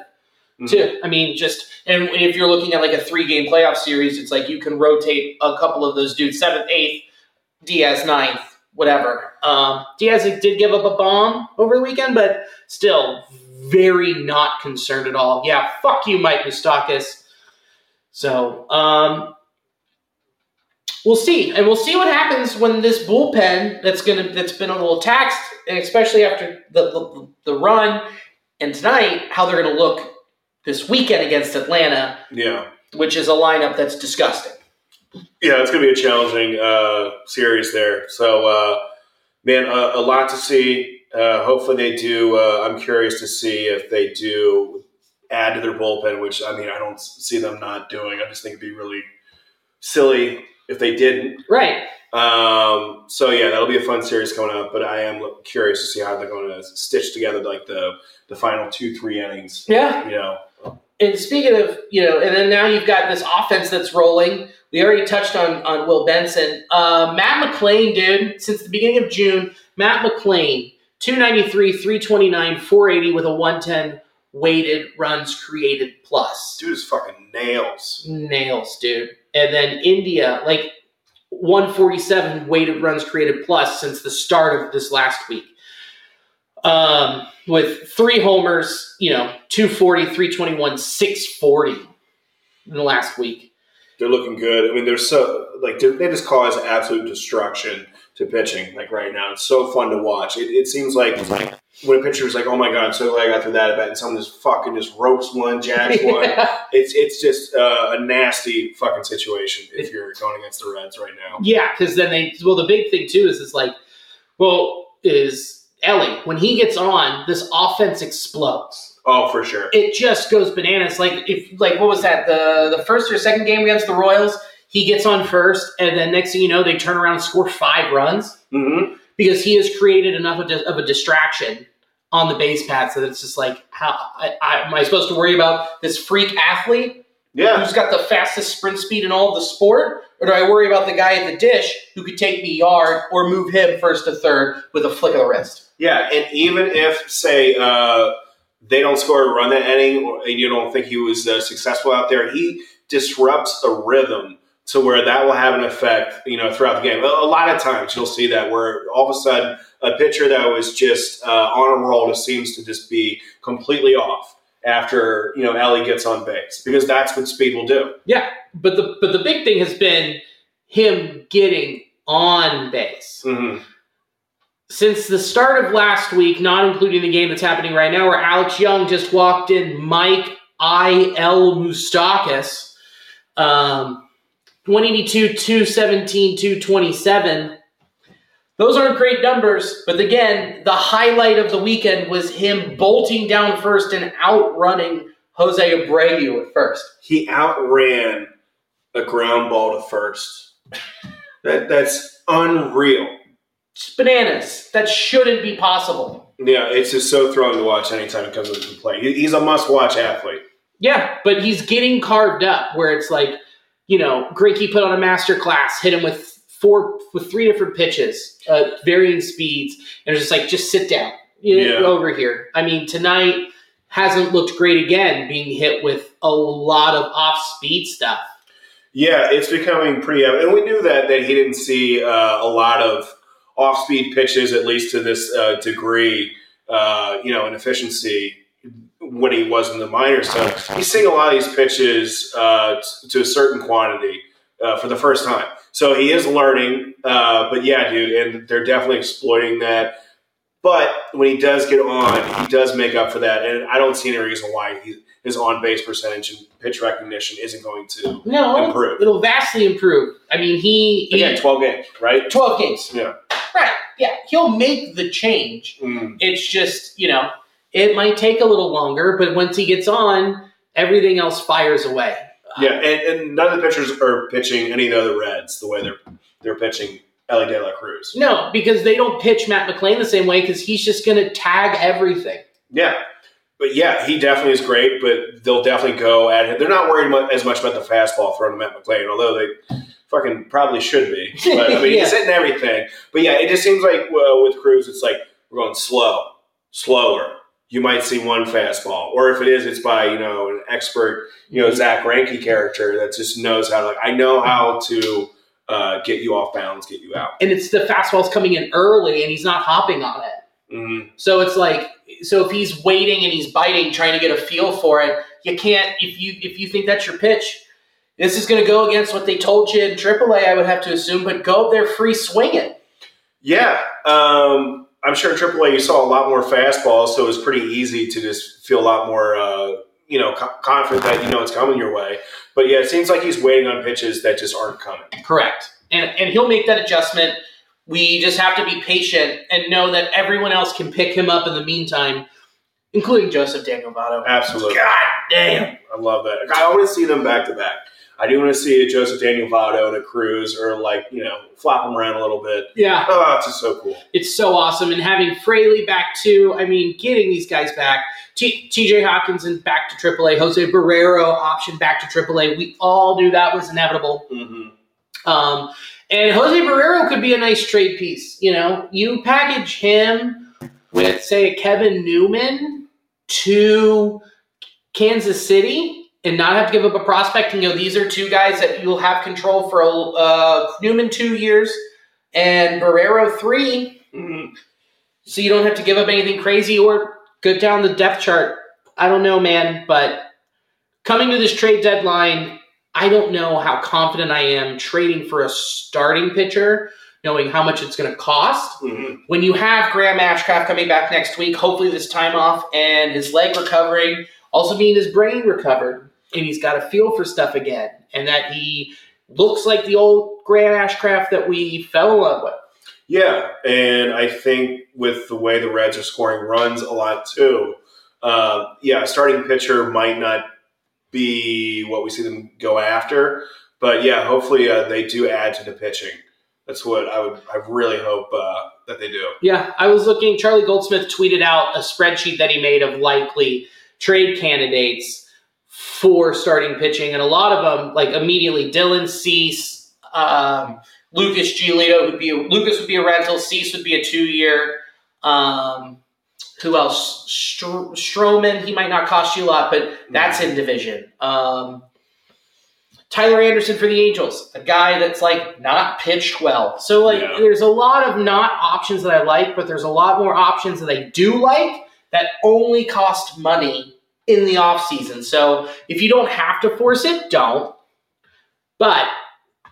Mhm. too. I mean, just and if you're looking at like a three game playoff series, it's like you can rotate a couple of those dudes seventh, eighth, Diaz ninth, whatever. Um, Diaz did give up a bomb over the weekend, but still very not concerned at all. Yeah, fuck you, Mike Moustakas. So, um, we'll see, and we'll see what happens when this bullpen that's gonna that's been a little taxed, and especially after the the, the run and tonight, how they're gonna look this weekend against Atlanta, Yeah. which is a lineup that's disgusting. Yeah, it's going to be a challenging uh, series there. So, uh, man, a, a lot to see. Uh, hopefully, they do. Uh, I'm curious to see if they do add to their bullpen, which I mean, I don't see them not doing. I just think it'd be really silly if they didn't. Right. Um, so yeah, that'll be a fun series coming up. But I am curious to see how they're going to stitch together like the the final two three innings. Yeah. You know, And speaking of, you know, and then now you've got this offense that's rolling. We already touched on on Will Benson. Uh, Matt McLain, dude, since the beginning of June, Matt McLain, 293, 329, 480 with a 110 weighted runs created plus. dude is fucking nails. Nails, dude. And then India, like 147 weighted runs created plus since the start of this last week. Um, with three homers, you know, 240, 321, 640 in the last week. They're looking good. I mean, they're so like they they just cause absolute destruction to pitching. Like right now, it's so fun to watch. It, it seems like when a pitcher is like, "Oh my god, I'm so glad I got through that at bat," and someone just fucking just ropes one, jacks one. It's it's just uh, a nasty fucking situation if you're going against the Reds right now. Yeah, because then they well the big thing too is it's like, well, is Elly when he gets on, this offense explodes. Oh, for sure. It just goes bananas. Like if like what was that the the first or second game against the Royals? He gets on first, and then next thing you know, they turn around and score five runs hmm because he has created enough of, a distraction on the base paths that it's just like, how I, I, am I supposed to worry about this freak athlete Yeah, who's got the fastest sprint speed in all of the sport? Or do I worry about the guy at the dish who could take me yard or move him first to third with a flick of the wrist? yeah. And even if say uh, they don't score a run that inning, or, and you don't think he was uh, successful out there, he disrupts the rhythm to where that will have an effect, you know, throughout the game. A a lot of times you'll see that where all of a sudden a pitcher that was just uh, on a roll just seems to just be completely off after you know Elly gets on base because that's what speed will do. Yeah, but the but the big thing has been him getting on base. Mm-hmm. Since the start of last week, not including the game that's happening right now, where Alex Young just walked in Mike I L Moustakas, um, 182, 217, 227. Those aren't great numbers, but again, the highlight of the weekend was him bolting down first and outrunning Jose Abreu at first. He outran a ground ball to first. That that's unreal. It's bananas. That shouldn't be possible. Yeah, it's just so thrilling to watch anytime it comes into play. He- He's a must-watch athlete. Yeah, but he's getting carved up where it's like, you know, Greinke put on a master class, hit him with four with three different pitches, uh, varying speeds, and it's just like, just sit down. You know, Yeah. over here. I mean, tonight hasn't looked great again, being hit with a lot of off speed stuff. Yeah, it's becoming pretty evident. And we knew that that he didn't see uh, a lot of off-speed pitches, at least to this uh, degree, uh, you know, in efficiency when he was in the minors. So he's seeing a lot of these pitches uh, to a certain quantity uh, for the first time. So he is learning. Uh, but yeah, dude, and they're definitely exploiting that. But when he does get on, he does make up for that, and I don't see any reason why he, his on base percentage and pitch recognition isn't going to No, Improve. it'll vastly improve. I mean, he, Again, 12 games, right? 12 games. Yeah. Right. Yeah, he'll make the change. Mm. It's just, you know, it might take a little longer, but once he gets on, everything else fires away. Yeah, and, and none of the pitchers are pitching any of the other Reds the way they're they're pitching Elly De La Cruz. No, because they don't pitch Matt McLain the same way because he's just going to tag everything. Yeah. But yeah, he definitely is great, but they'll definitely go at him. They're not worried mu- as much about the fastball thrown to Matt McLain, although they fucking probably should be. But I mean, Yeah. he's hitting everything. But yeah, it just seems like well, with Cruz, it's like we're going slow, slower. You might see one fastball, or if it is, it's by you know an expert, you know Zack Greinke character that just knows how to. Like, I know how to uh, get you off balance, get you out. And it's the fastball's coming in early and he's not hopping on it. Mhm. So it's like, so if he's waiting and he's biting, trying to get a feel for it, you can't. If you if you think that's your pitch, This is going to go against what they told you in AAA, I would have to assume, but go up there free swinging. Yeah, um, I'm sure in AAA you saw a lot more fastballs, so it was pretty easy to just feel a lot more, uh, you know, co- confident that you know it's coming your way. But yeah, it seems like he's waiting on pitches that just aren't coming. Correct. And, and he'll make that adjustment. We just have to be patient and know that everyone else can pick him up in the meantime, including Joseph Daniel Votto. Absolutely, God damn. I love that. I to see them back to back. I do want to see a Joseph Daniel Votto and a Cruz, or like you know, flop them around a little bit. Yeah. Oh, it's just so cool. It's so awesome. And having Fraley back too, I mean, getting these guys back. T- TJ Hawkinson back to AAA. Jose Barrero option back to AAA. We all knew that was inevitable. hmm Um, and Jose Barrero could be a nice trade piece. You know, you package him with, say, a Kevin Newman to Kansas City and not have to give up a prospect and go, these are two guys that you'll have control for uh, Newman two years and Barrero three. hmm So you don't have to give up anything crazy or go down the depth chart. I don't know, man, but coming to this trade deadline, I don't know how confident I am trading for a starting pitcher, knowing how much it's going to cost. hmm When you have Graham Ashcraft coming back next week, hopefully this time off and his leg recovering, also being his brain recovered, and he's got a feel for stuff again, and that he looks like the old Graham Ashcraft that we fell in love with. Yeah, and I think with the way the Reds are scoring runs a lot too, uh, yeah, starting pitcher might not be what we see them go after, but yeah, hopefully uh, they do add to the pitching. That's what I would. I really hope uh, that they do. Yeah, I was looking. Charlie Goldsmith tweeted out a spreadsheet that he made of likely trade candidates for starting pitching, and a lot of them, like immediately, Dylan Cease, um, Lucas Giolito would be a, Lucas would be a rental, Cease would be a two year. Um, who else? Str- Stroman, he might not cost you a lot, but that's in division. Um, Tyler Anderson for the Angels, a guy that's like not pitched well. So like Yeah. there's a lot of not options that I like, but there's a lot more options that I do like that only cost money in the off season. So if you don't have to force it, don't. But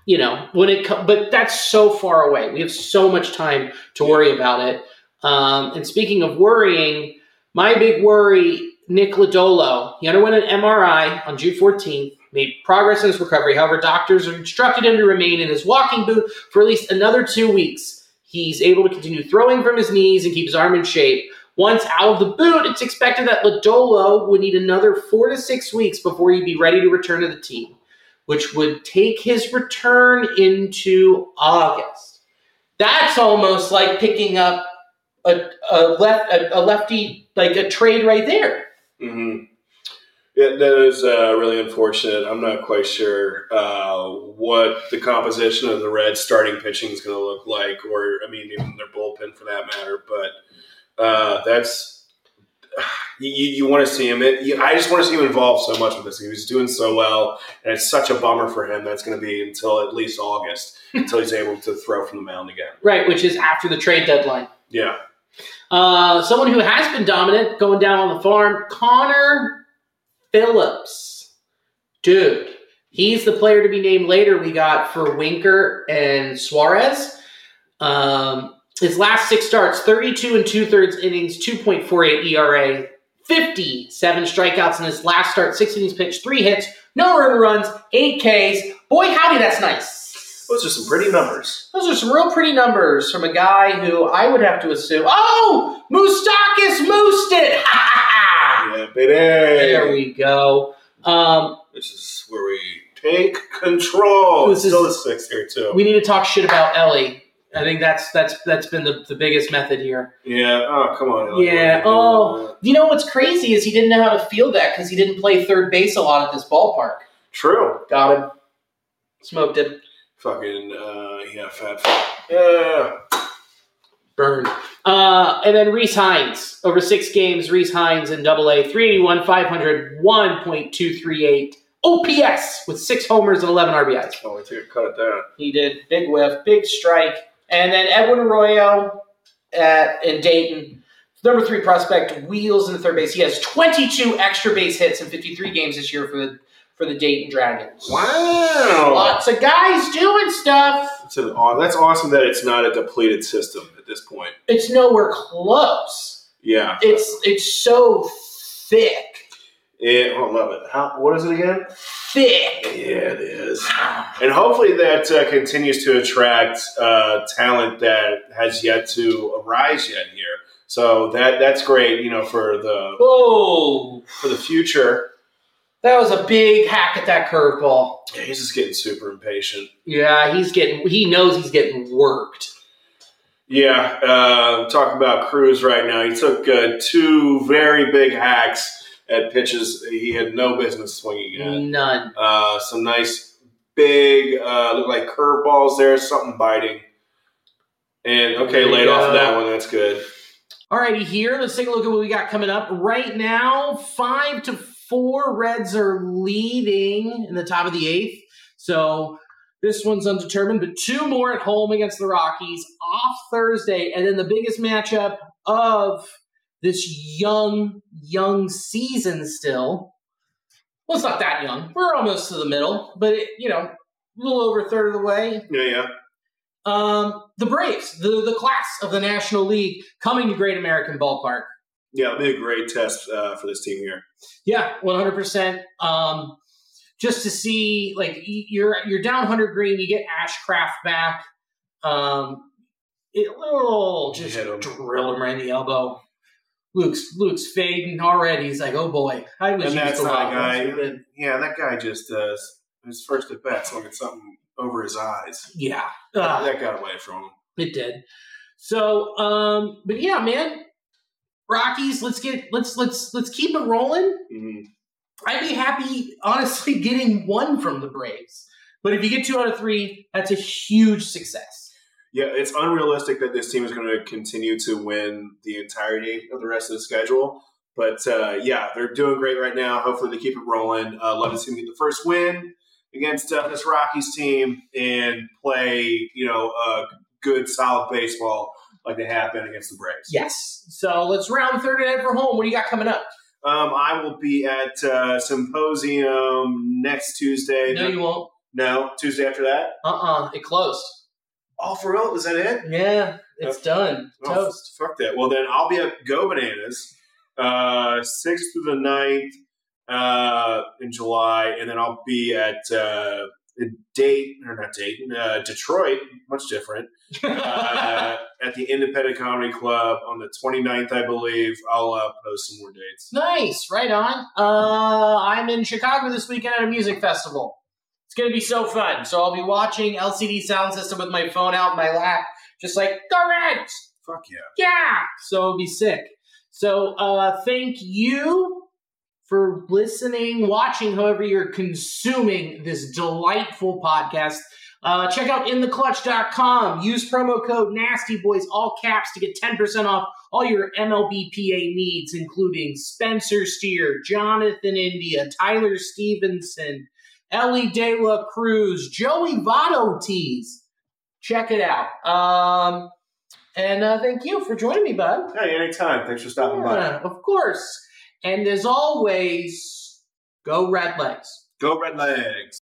you know when it co- but that's so far away. We have so much time to worry about it. Um, and speaking of worrying, my big worry, Nick Lodolo, he underwent an MRI on June 14th, made progress in his recovery. However, doctors have instructed him to remain in his walking boot for at least another two weeks. He's able to continue throwing from his knees and keep his arm in shape. Once out of the boot, it's expected that Lodolo would need another four to six weeks before he'd be ready to return to the team, which would take his return into August. That's almost like picking up a, a left a, a lefty like a trade right there. hmm Yeah, that is uh, really unfortunate. I'm not quite sure uh, what the composition of the Reds starting pitching is going to look like, or I mean, even their bullpen for that matter. But uh, that's you, you want to see him. It, you, I just want to see him involved so much with this. He was doing so well, and it's such a bummer for him. That's going to be until at least August until he's able to throw from the mound again. Right, which is after the trade deadline. Yeah, Uh, someone who has been dominant going down on the farm, Connor Phillips. Dude, he's the player to be named later we got for Winker and Suarez. Um, his last six starts 32 and two thirds innings, 2.48 ERA, 57 strikeouts in his last start, six innings pitched, three hits, no earned runs, eight Ks. Boy, howdy, that's nice. those are some pretty numbers. Those are some real pretty numbers from a guy who I would have to assume. Oh, Moustakas moosed it! Ha ha ha! Yeah, baby. There we go. Um, This is where we take control. This is- Still a six here too. we need to talk shit about Elly. I think that's that's that's been the, the biggest method here. yeah. Oh, come on. Yeah. Oh, you know what's crazy is he didn't know how to field that because he didn't play third base a lot at this ballpark. True. Got him. Smoked him. Fucking uh, yeah, fat. fat. Yeah. Burned. Uh, and then Rece Hinds. Over six games, Rece Hinds in double A, 381, 500, 1.238 OPS with six homers and 11 RBIs. Oh, I think I cut it down. He did big whiff, big strike. And then Edwin Arroyo at in Dayton, number three prospect, wheels in the third base. He has 22 extra base hits in 53 games this year for the for the Dayton Dragons. Wow. Lots of guys doing stuff. It's an, that's awesome that it's not a depleted system at this point. It's nowhere close. Yeah. It's it's so thick, It, I love it. How, what is it again? Thick. Yeah, it is. And hopefully that uh, continues to attract uh, talent that has yet to arise yet here. So that that's great, you know, for the Whoa, for the future. that was a big hack at that curveball. Yeah, he's just getting super impatient. Yeah, he's getting. He knows he's getting worked. Yeah, uh, talking about Cruz right now. He took uh, two very big hacks at pitches he had no business swinging at. None. Uh, some nice big, uh, look like curveballs there, something biting. And okay, laid off that one. That's good. Alrighty, here. Let's take a look at what we got coming up right now. Five to four. Reds are leading in the top of the eighth. So this one's undetermined, but two more at home against the Rockies off Thursday, and then the biggest matchup of this young, young season. Still, well, it's not that young. We're almost to the middle, but it, you know, a little over a third of the way. Yeah, yeah. Um, the Braves, the the class of the National League, coming to Great American Ballpark. Yeah, it'll be a great test uh, for this team here. Yeah, one hundred percent. Um, just to see, like you're you're down hundred green, you get Ashcraft back. Um, it will just him. drill him right in the elbow. Luke's Luke's fading already. He's like, oh boy, I was And that's not a guy. Yeah, that guy just uh, his first at bat swung at something over his eyes. Yeah, Ugh. That got away from him. It did. So, um, but yeah, man, Rockies. Let's get let's let's let's keep it rolling. Mhm. I'd be happy, honestly, getting one from the Braves. But if you get two out of three, that's a huge success. Yeah, it's unrealistic that this team is going to continue to win the entirety of the rest of the schedule. But uh, yeah, they're doing great right now. Hopefully, they keep it rolling. Uh, love to see them get the first win against uh, this Rockies team and play, you know, uh, good, solid baseball like they have been against the Braves. Yes. So let's round third and for home. What do you got coming up? Um, I will be at uh, Symposium next Tuesday. No, you won't. No, Tuesday after that. Uh uh It closed. Oh, for real? Is that it? Yeah, it's done. Oh, Toast. Fuck that. Well, then I'll be at Go Bananas, uh, 6th through the 9th uh, in July, and then I'll be at uh, Dayton, or not Dayton, uh, Detroit, much different, uh, at the Independent Comedy Club on the 29th, I believe. I'll uh, post some more dates. Nice, right on. Uh, I'm in Chicago this weekend at a music festival. It's gonna be so fun. So I'll be watching LCD Soundsystem with my phone out in my lap, just like go Reds, Fuck yeah. yeah. So it'll be sick. So uh, thank you for listening, watching, however you're consuming this delightful podcast. Uh, check out intheclutch.com. Use promo code Nasty Boys, all caps, to get 10% off all your MLBPA needs, including Spencer Steer, Jonathan India, Tyler Stephenson, Elly De La Cruz, Joey Votto tees. Check it out. Um, and uh, thank you for joining me, bud. Hey, anytime. Thanks for stopping by. Of course. And as always, go Red Legs. Go Red Legs.